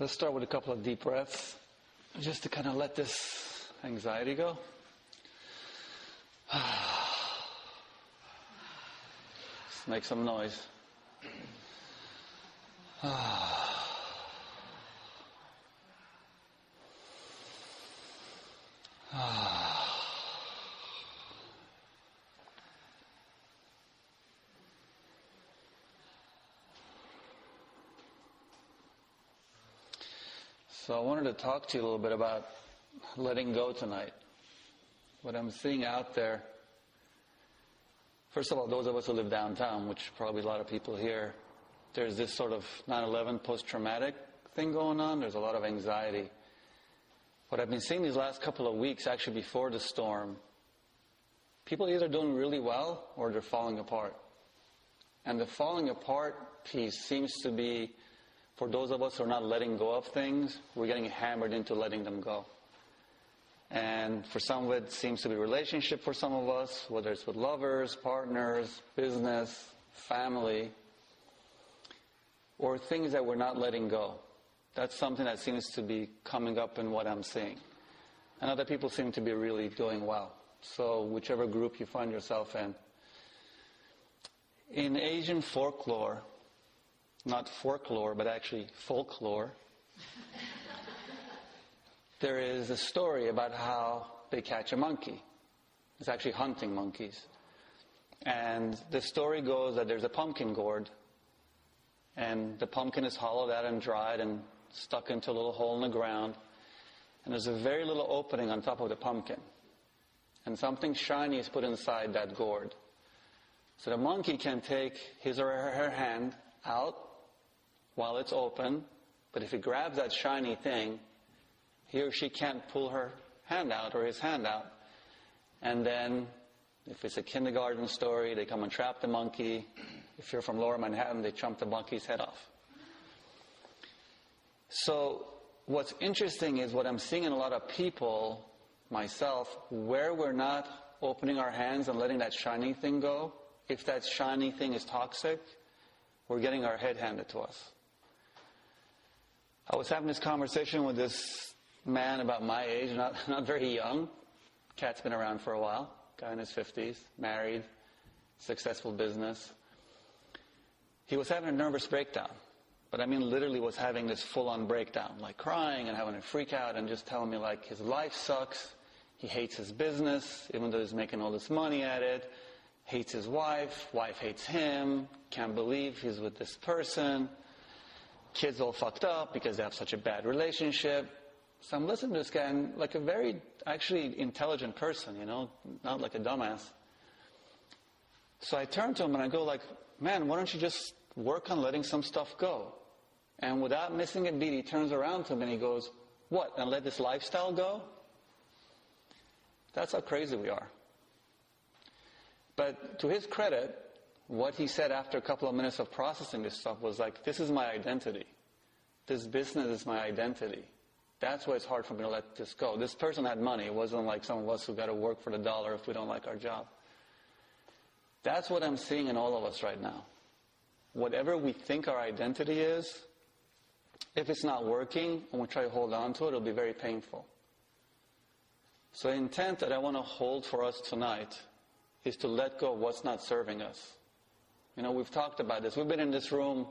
Let's start with a couple of deep breaths just to kind of let this anxiety go. Let's make some noise. So I wanted to talk to you a little bit about letting go tonight. What I'm seeing out there. First of all, those of us who live downtown, which probably a lot of people here, there's this sort of 9-11 post-traumatic thing going on. There's a lot of anxiety. What I've been seeing these last couple of weeks, actually before the storm, people either doing really well or they're falling apart. And the falling apart piece seems to be for those of us who are not letting go of things, we're getting hammered into letting them go. And for some of it seems to be relationship for some of us, whether it's with lovers, partners, business, family, or things that we're not letting go. That's something that seems to be coming up in what I'm seeing. And other people seem to be really doing well. So whichever group you find yourself in. In Asian folklore, not folklore, but actually folklore, there is a story about how they catch a monkey. It's actually hunting monkeys. And the story goes that there's a pumpkin gourd, and the pumpkin is hollowed out and dried and stuck into a little hole in the ground. And there's a very little opening on top of the pumpkin. And something shiny is put inside that gourd. So the monkey can take his or her hand out while it's open, but if he grabs that shiny thing, he or she can't pull her hand out or his hand out. And then, if it's a kindergarten story, they come and trap the monkey. If you're from lower Manhattan, they chomp the monkey's head off. So, what's interesting is what I'm seeing in a lot of people, myself, where we're not opening our hands and letting that shiny thing go, if that shiny thing is toxic, we're getting our head handed to us. I was having this conversation with this man about my age, not, not very young. Cat's been around for a while, guy in his 50s, married, successful business. He was having a nervous breakdown. But I mean, literally was having this full on breakdown, like crying and having a freak out and just telling me like his life sucks. He hates his business, even though he's making all this money at it. Hates his wife. Wife hates him. Can't believe he's with this person kids all fucked up because they have such a bad relationship. So I'm listening to this guy and like a very actually intelligent person, you know, not like a dumbass. So I turn to him and I go like, man, why don't you just work on letting some stuff go? And without missing a beat, he turns around to me and he goes, what, and let this lifestyle go? That's how crazy we are. But to his credit, what he said after a couple of minutes of processing this stuff was like, this is my identity. This business is my identity. That's why it's hard for me to let this go. This person had money. It wasn't like some of us who got to work for the dollar if we don't like our job. That's what I'm seeing in all of us right now. Whatever we think our identity is, if it's not working and we try to hold on to it, it'll be very painful. So the intent that I want to hold for us tonight is to let go of what's not serving us. You know, we've talked about this. We've been in this room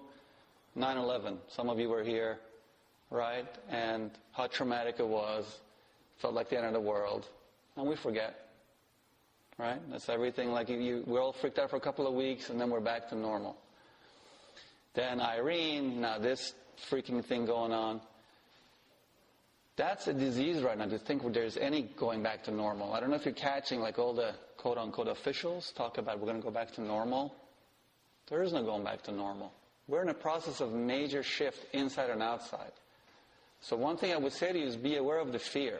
9-11. Some of you were here, right? And how traumatic it was. Felt like the end of the world. And we forget. Right? That's everything. Like you, you, we're all freaked out for a couple of weeks and then we're back to normal. Then Irene, now this freaking thing going on. That's a disease right now to think there's any going back to normal. I don't know if you're catching like all the quote unquote officials talk about we're going to go back to normal. There is no going back to normal. We're in a process of major shift inside and outside. So one thing I would say to you is be aware of the fear.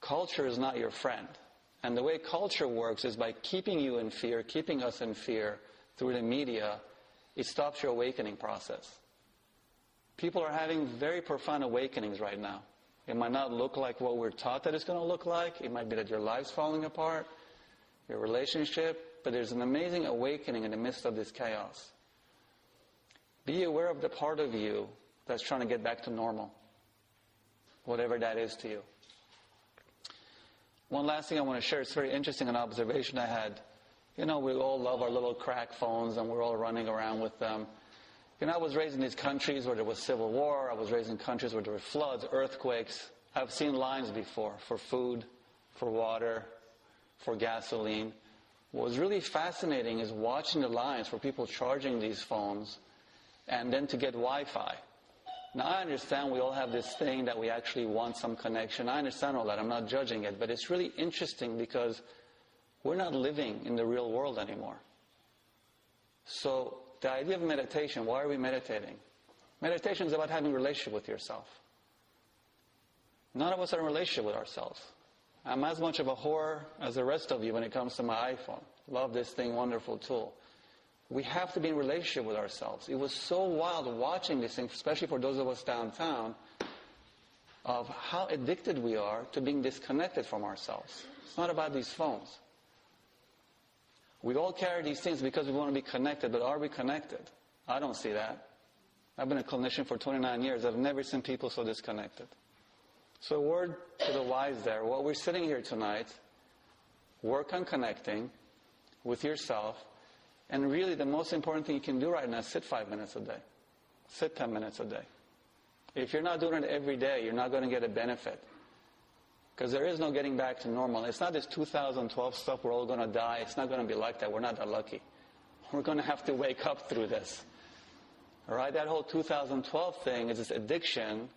Culture is not your friend. And the way culture works is by keeping you in fear, keeping us in fear through the media, it stops your awakening process. People are having very profound awakenings right now. It might not look like what we're taught that it's going to look like. It might be that your life's falling apart, your relationship, but there's an amazing awakening in the midst of this chaos. Be aware of the part of you that's trying to get back to normal, whatever that is to you. One last thing I want to share. It's very interesting, an observation I had. You know, we all love our little crack phones and we're all running around with them. You know, I was raised in these countries where there was civil war. I was raised in countries where there were floods, earthquakes. I've seen lines before for food, for water, for gasoline. What was really fascinating is watching the lines for people charging these phones and then to get Wi-Fi. Now I understand we all have this thing that we actually want some connection. I understand all that. I'm not judging it, but it's really interesting because we're not living in the real world anymore. So the idea of meditation, why are we meditating? Meditation is about having a relationship with yourself. None of us are in a relationship with ourselves. I'm as much of a whore as the rest of you when it comes to my iPhone. Love this thing, wonderful tool. We have to be in relationship with ourselves. It was so wild watching this thing, especially for those of us downtown, of how addicted we are to being disconnected from ourselves. It's not about these phones. We all carry these things because we want to be connected, but are we connected? I don't see that. I've been a clinician for 29 years. I've never seen people so disconnected. So, word to the wise there. While we're sitting here tonight, work on connecting with yourself. And really, the most important thing you can do right now is sit five minutes a day. Sit 10 minutes a day. If you're not doing it every day, you're not going to get a benefit. Because there is no getting back to normal. It's not this 2012 stuff, we're all going to die. It's not going to be like that. We're not that lucky. We're going to have to wake up through this. All right? That whole 2012 thing is this addiction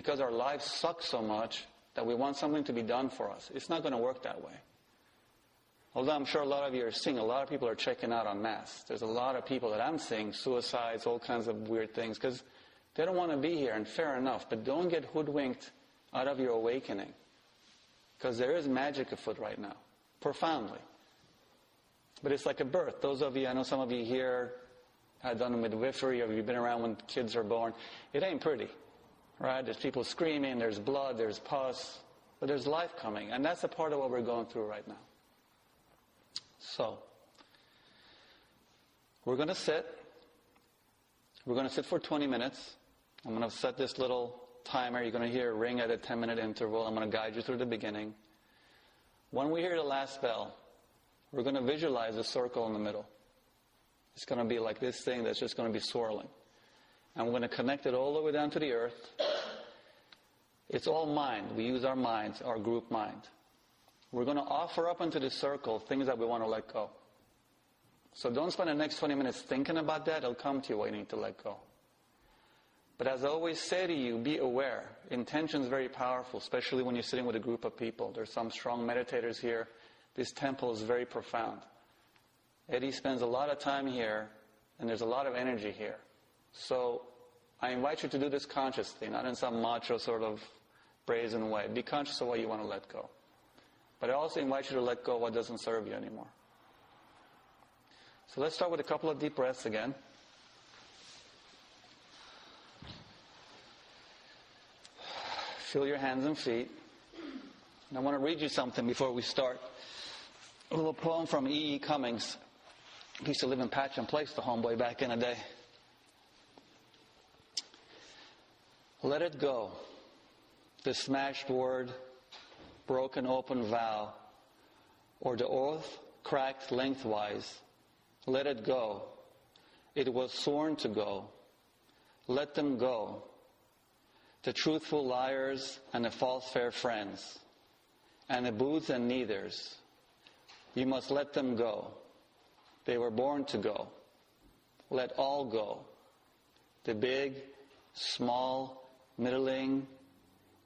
because our lives suck so much that we want something to be done for us. It's not going to work that way. Although I'm sure a lot of you are seeing, a lot of people are checking out on mass. There's a lot of people that I'm seeing, suicides, all kinds of weird things, because they don't want to be here, and fair enough, but don't get hoodwinked out of your awakening. Because there is magic afoot right now, profoundly. But it's like a birth. Those of you, I know some of you here have done midwifery or you've been around when kids are born. It ain't pretty, right? There's people screaming, there's blood, there's pus, but there's life coming. And that's a part of what we're going through right now. So, we're going to sit. We're going to sit for 20 minutes. I'm going to set this little timer. You're going to hear a ring at a 10 minute interval. I'm going to guide you through the beginning. When we hear the last bell, we're going to visualize a circle in the middle. It's going to be like this thing that's just going to be swirling. And we're going to connect it all the way down to the earth. It's all mind. We use our minds, our group mind. We're going to offer up into the circle things that we want to let go. So don't spend the next 20 minutes thinking about that. It'll come to you what you need to let go. But as I always say to you, be aware. Intention is very powerful, especially when you're sitting with a group of people. There's some strong meditators here. This temple is very profound. Eddie spends a lot of time here, and there's a lot of energy here. So I invite you to do this consciously, not in some macho sort of brazen way. Be conscious of what you want to let go. But I also invite you to let go what doesn't serve you anymore. So let's start with a couple of deep breaths again. Feel your hands and feet. And I want to read you something before we start. A little poem from E. E. Cummings. He used to live in Patchen Place, the homeboy, back in the day. Let it go. The smashed word broken open vow, or the oath cracked lengthwise. Let it go. It was sworn to go. Let them go. The truthful liars and the false fair friends, and the booths and neithers. You must let them go. They were born to go. Let all go. The big, small, middling,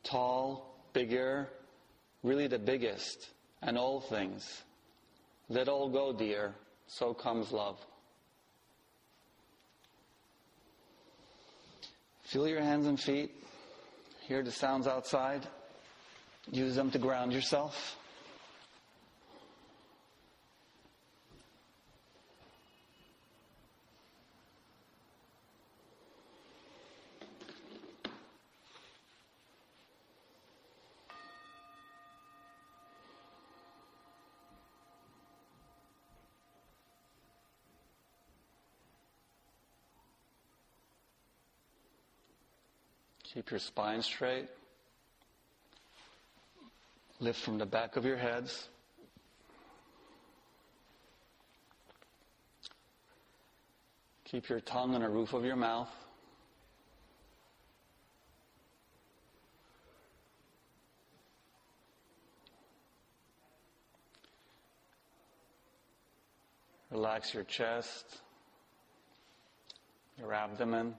tall, bigger, really the biggest, and all things. Let all go, dear, so comes love. Feel your hands and feet. Hear the sounds outside. Use them to ground yourself. Keep your spine straight. Lift from the back of your heads. Keep your tongue on the roof of your mouth. Relax your chest, your abdomen.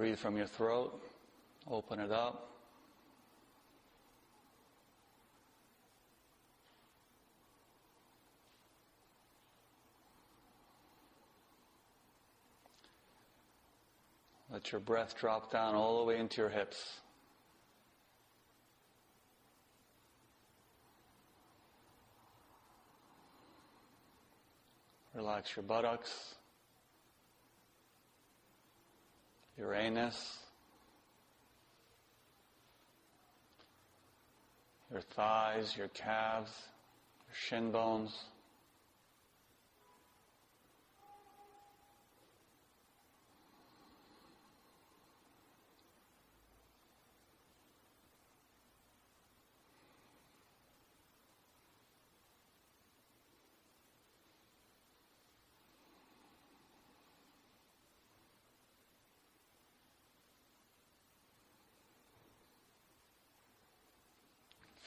Breathe from your throat. Open it up. Let your breath drop down all the way into your hips. Relax your buttocks, your anus, your thighs, your calves, your shin bones.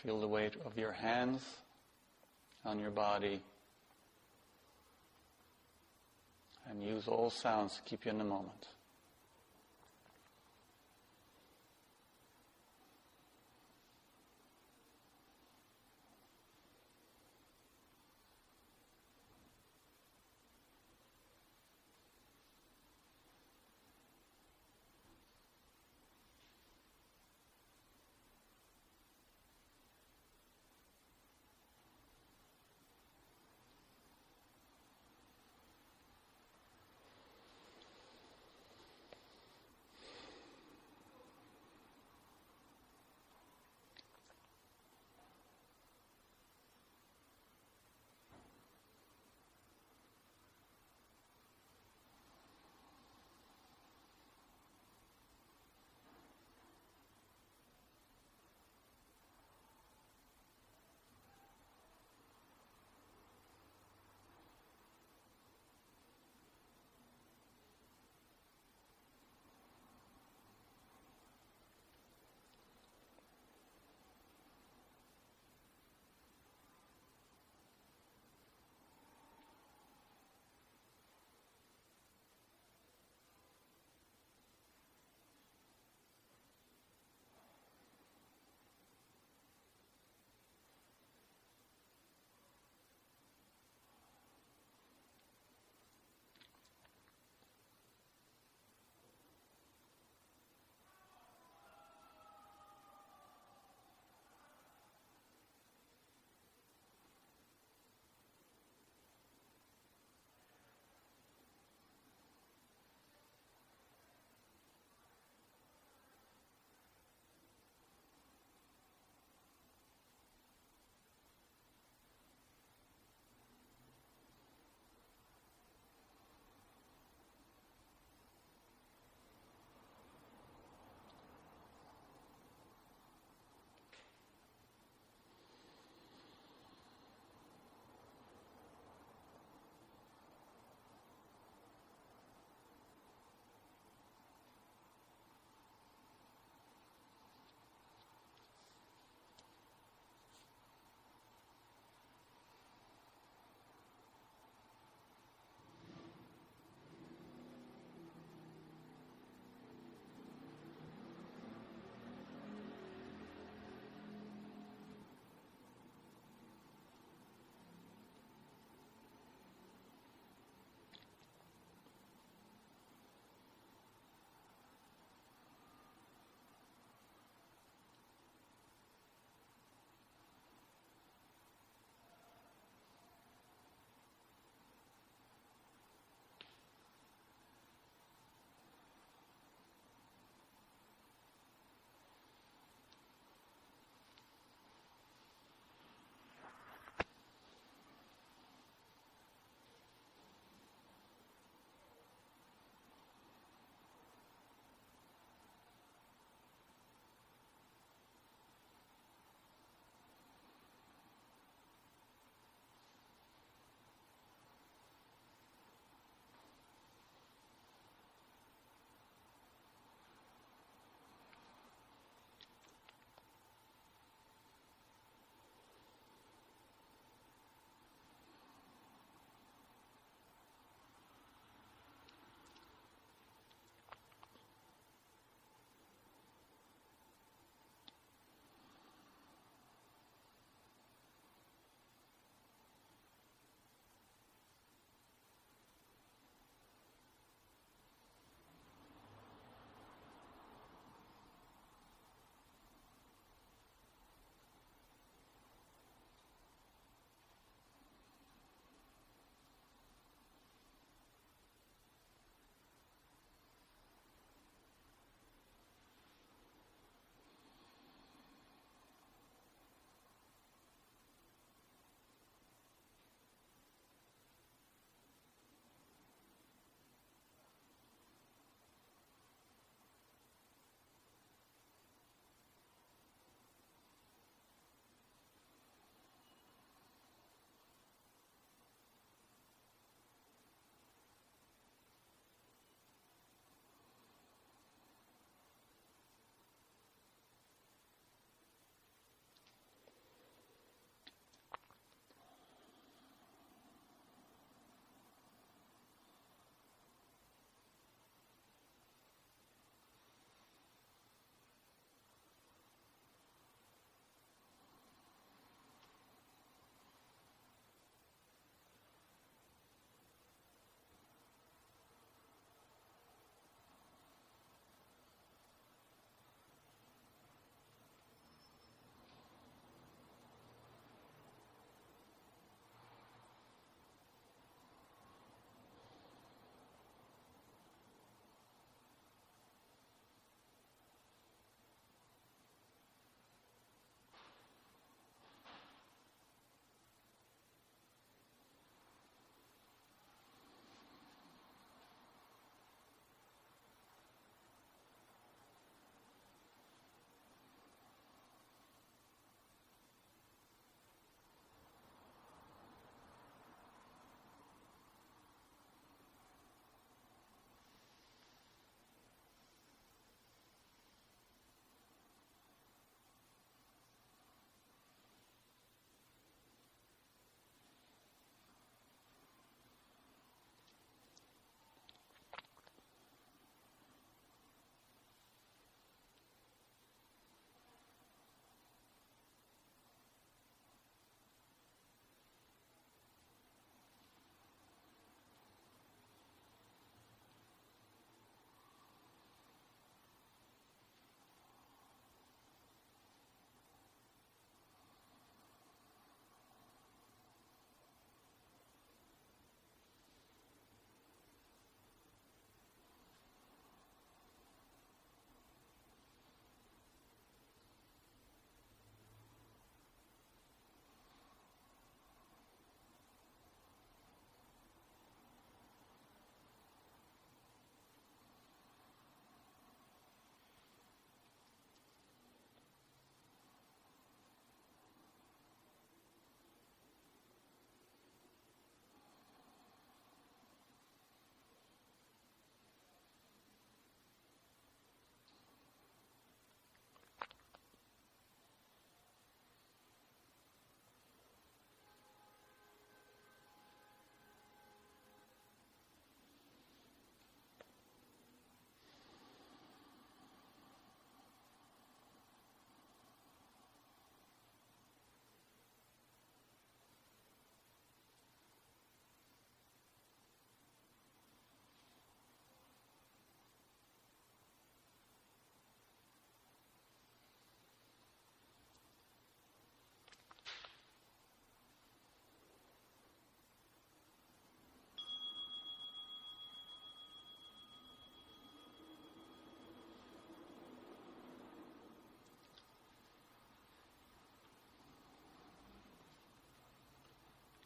Feel the weight of your hands on your body. And use all sounds to keep you in the moment.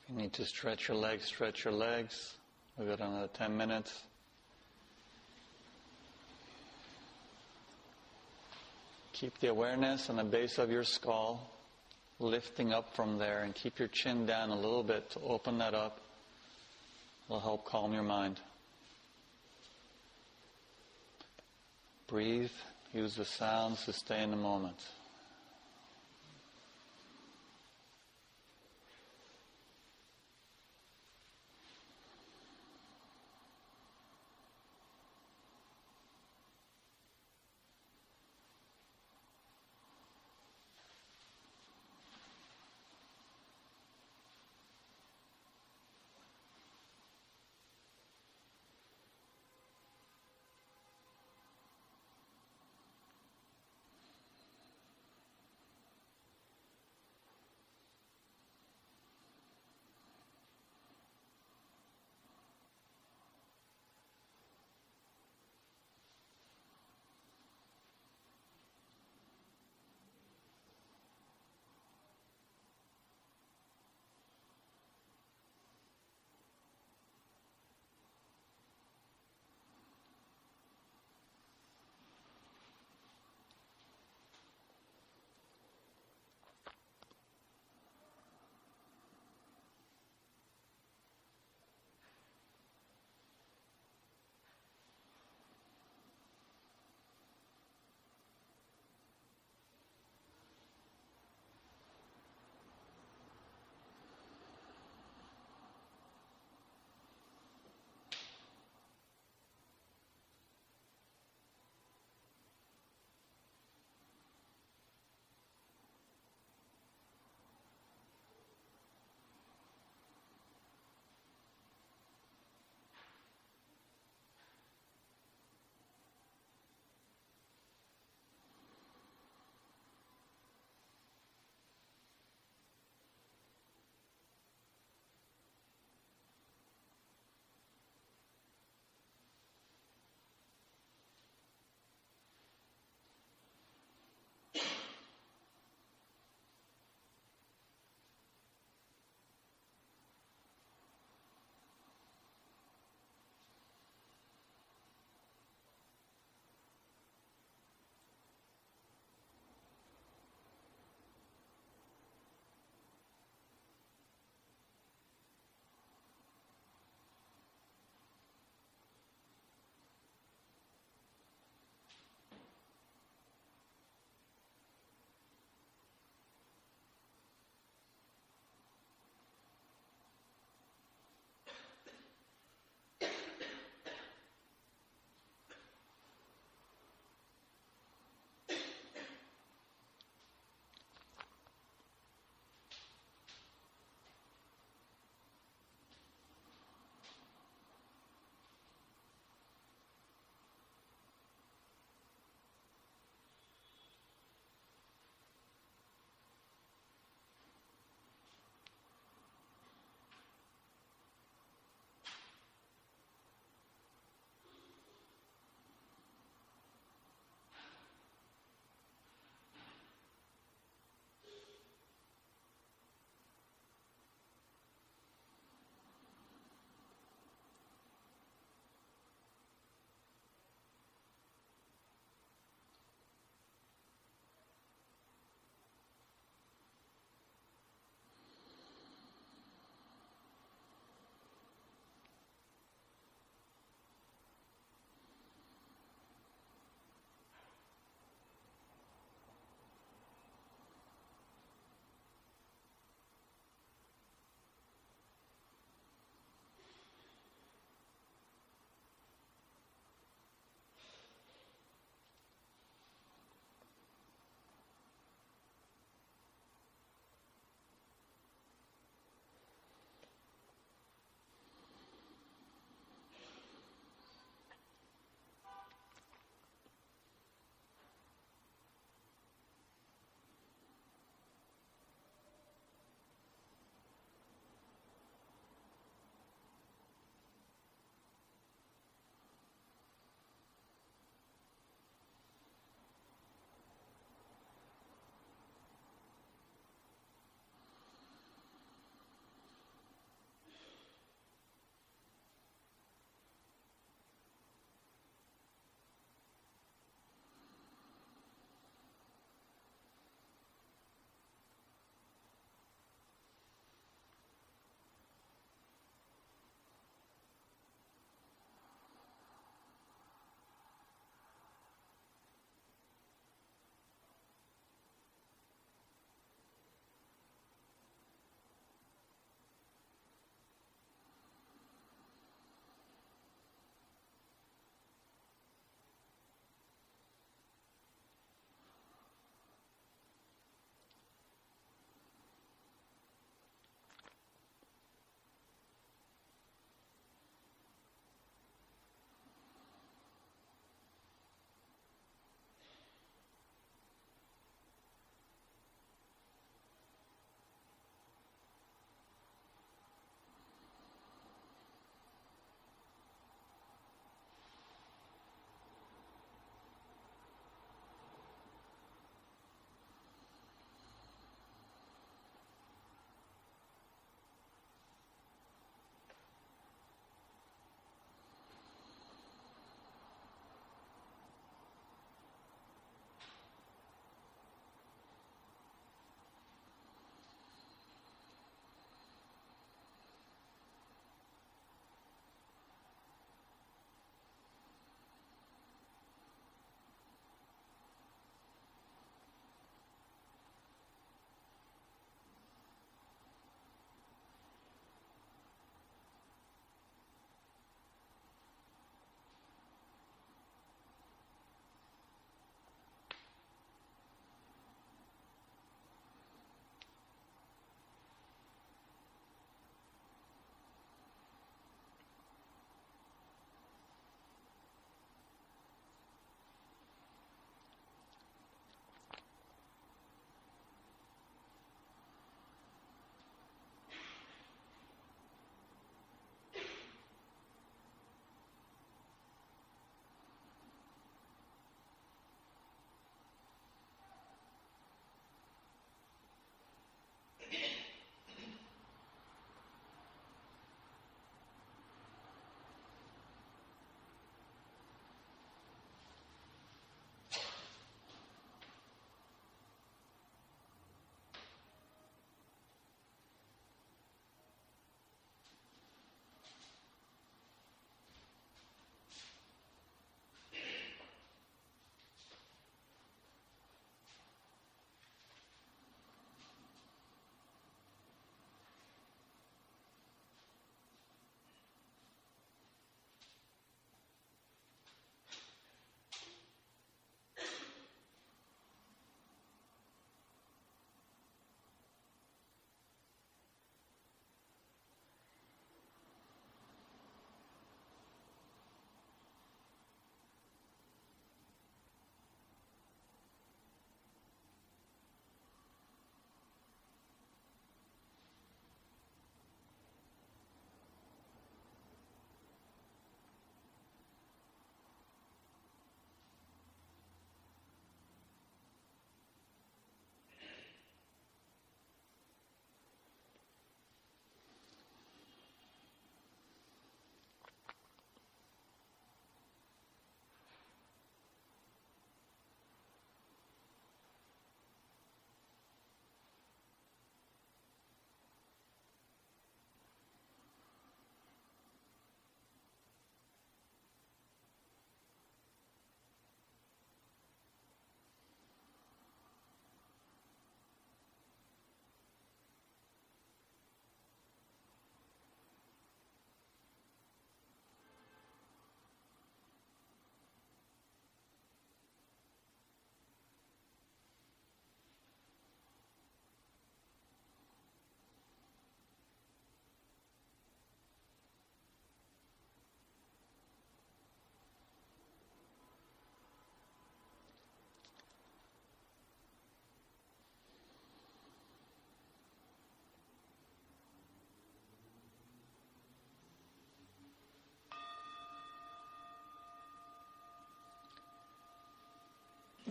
You need to stretch your legs, stretch your legs. We've got another 10 minutes. Keep the awareness on the base of your skull, lifting up from there, and keep your chin down a little bit to open that up. It'll help calm your mind. Breathe, use the sounds to stay in the moment.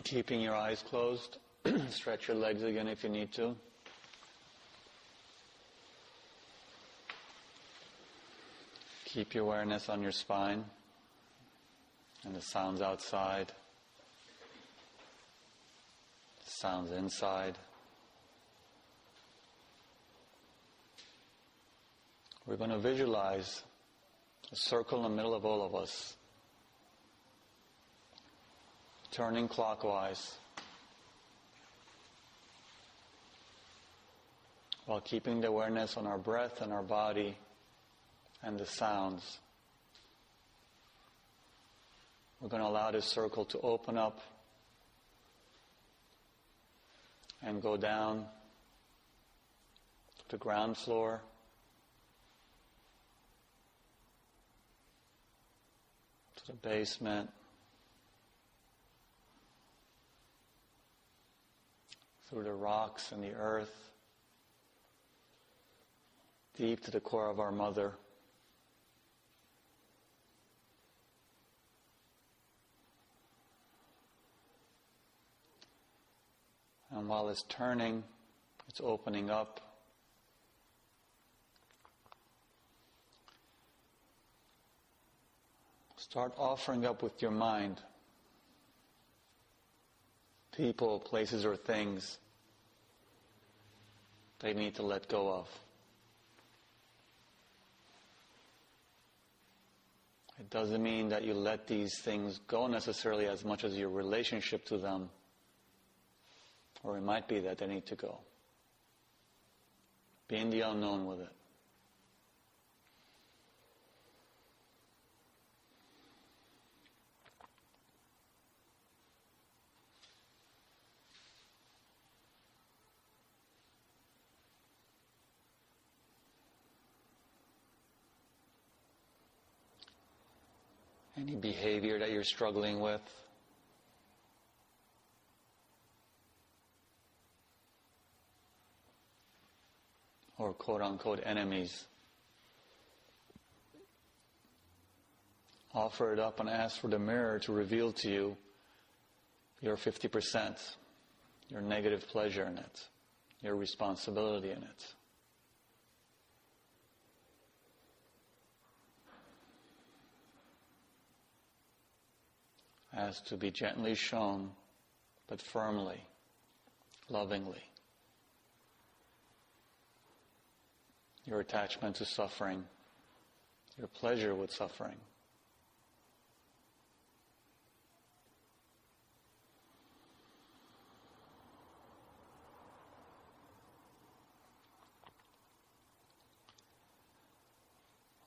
Keeping your eyes closed. Stretch your legs again if you need to. Keep your awareness on your spine and the sounds outside, sounds inside. We're going to visualize a circle in the middle of all of us, turning clockwise while keeping the awareness on our breath and our body and the sounds. We're going to allow this circle to open up and go down to the ground floor. To the basement. Through the rocks and the earth. Deep to the core of our mother. And while it's turning, it's opening up. Start offering up with your mind people, places, or things they need to let go of. It doesn't mean that you let these things go necessarily as much as your relationship to them or it might be that they need to go. Be in the unknown with it. Any behavior that you're struggling with, or quote unquote enemies. Offer it up and ask for the mirror to reveal to you your 50%, your negative pleasure in it, your responsibility in it. As to be gently shown, but firmly, lovingly. your attachment to suffering, your pleasure with suffering.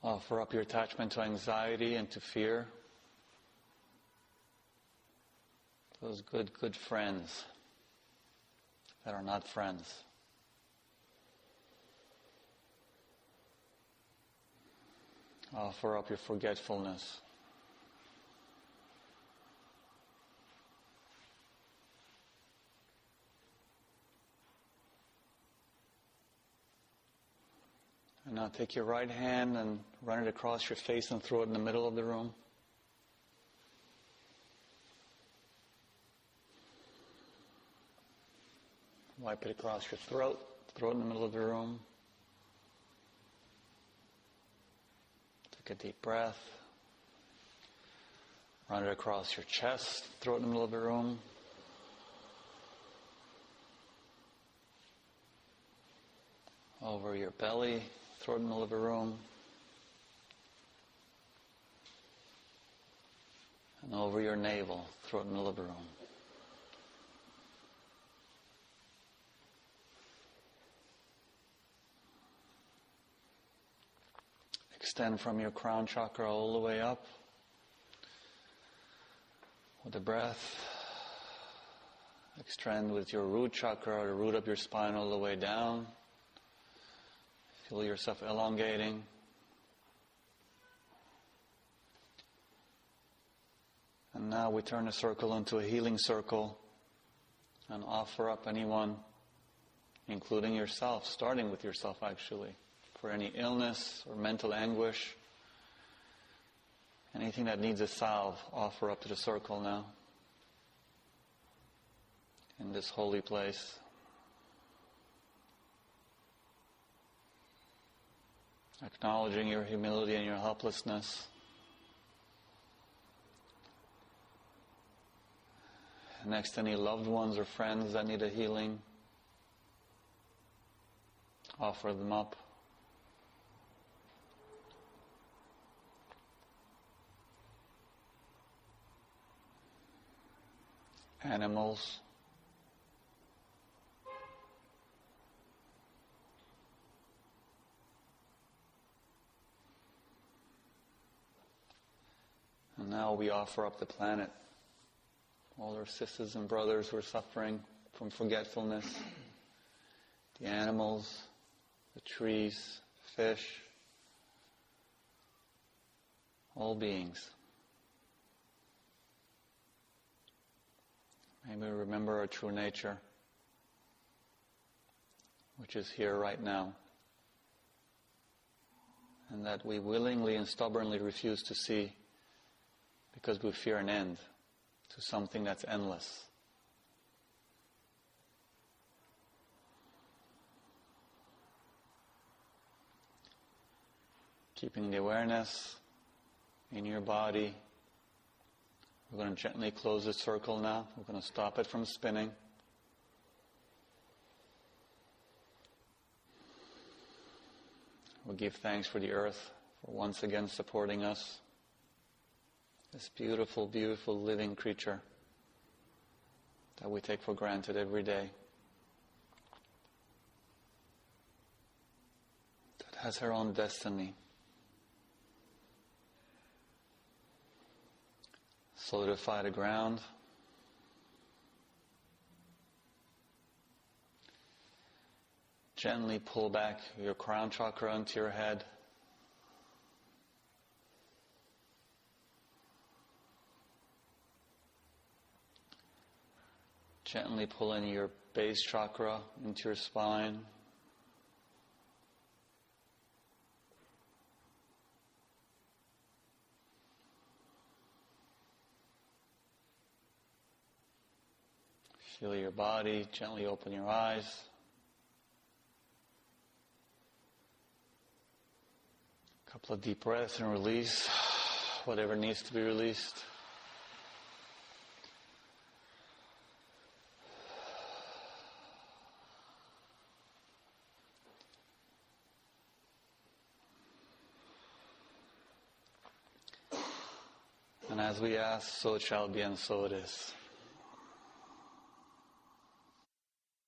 Offer up your attachment to anxiety and to fear. Those good, good friends that are not friends. Offer up your forgetfulness. And now take your right hand and run it across your face and throw it in the middle of the room. Wipe it across your throat, throw it in the middle of the room. Take a deep breath. Run it across your chest, throw it in the middle of the room. Over your belly, throw it in the middle of the room. And over your navel, throw it in the middle of the room. Extend from your crown chakra all the way up with the breath. Extend with your root chakra, the root of your spine all the way down. Feel yourself elongating. And now we turn the circle into a healing circle and offer up anyone, including yourself, starting with yourself actually for any illness or mental anguish. Anything that needs a salve, offer up to the circle now. in this holy place. Acknowledging your humility and your helplessness. Next, any loved ones or friends that need a healing, offer them up. Animals. And now we offer up the planet. All our sisters and brothers who are suffering from forgetfulness, the animals, the trees, fish, all beings. May we remember our true nature, which is here right now, and that we willingly and stubbornly refuse to see because we fear an end to something that's endless. Keeping the awareness in your body. We're going to gently close the circle now. We're going to stop it from spinning. We'll give thanks for the earth for once again supporting us. This beautiful, beautiful living creature that we take for granted every day. That has her own destiny. Solidify the ground. Gently pull back your crown chakra into your head. Gently pull in your base chakra into your spine. Feel your body, gently open your eyes. A couple of deep breaths and release whatever needs to be released. And as we ask, so it shall be, and so it is.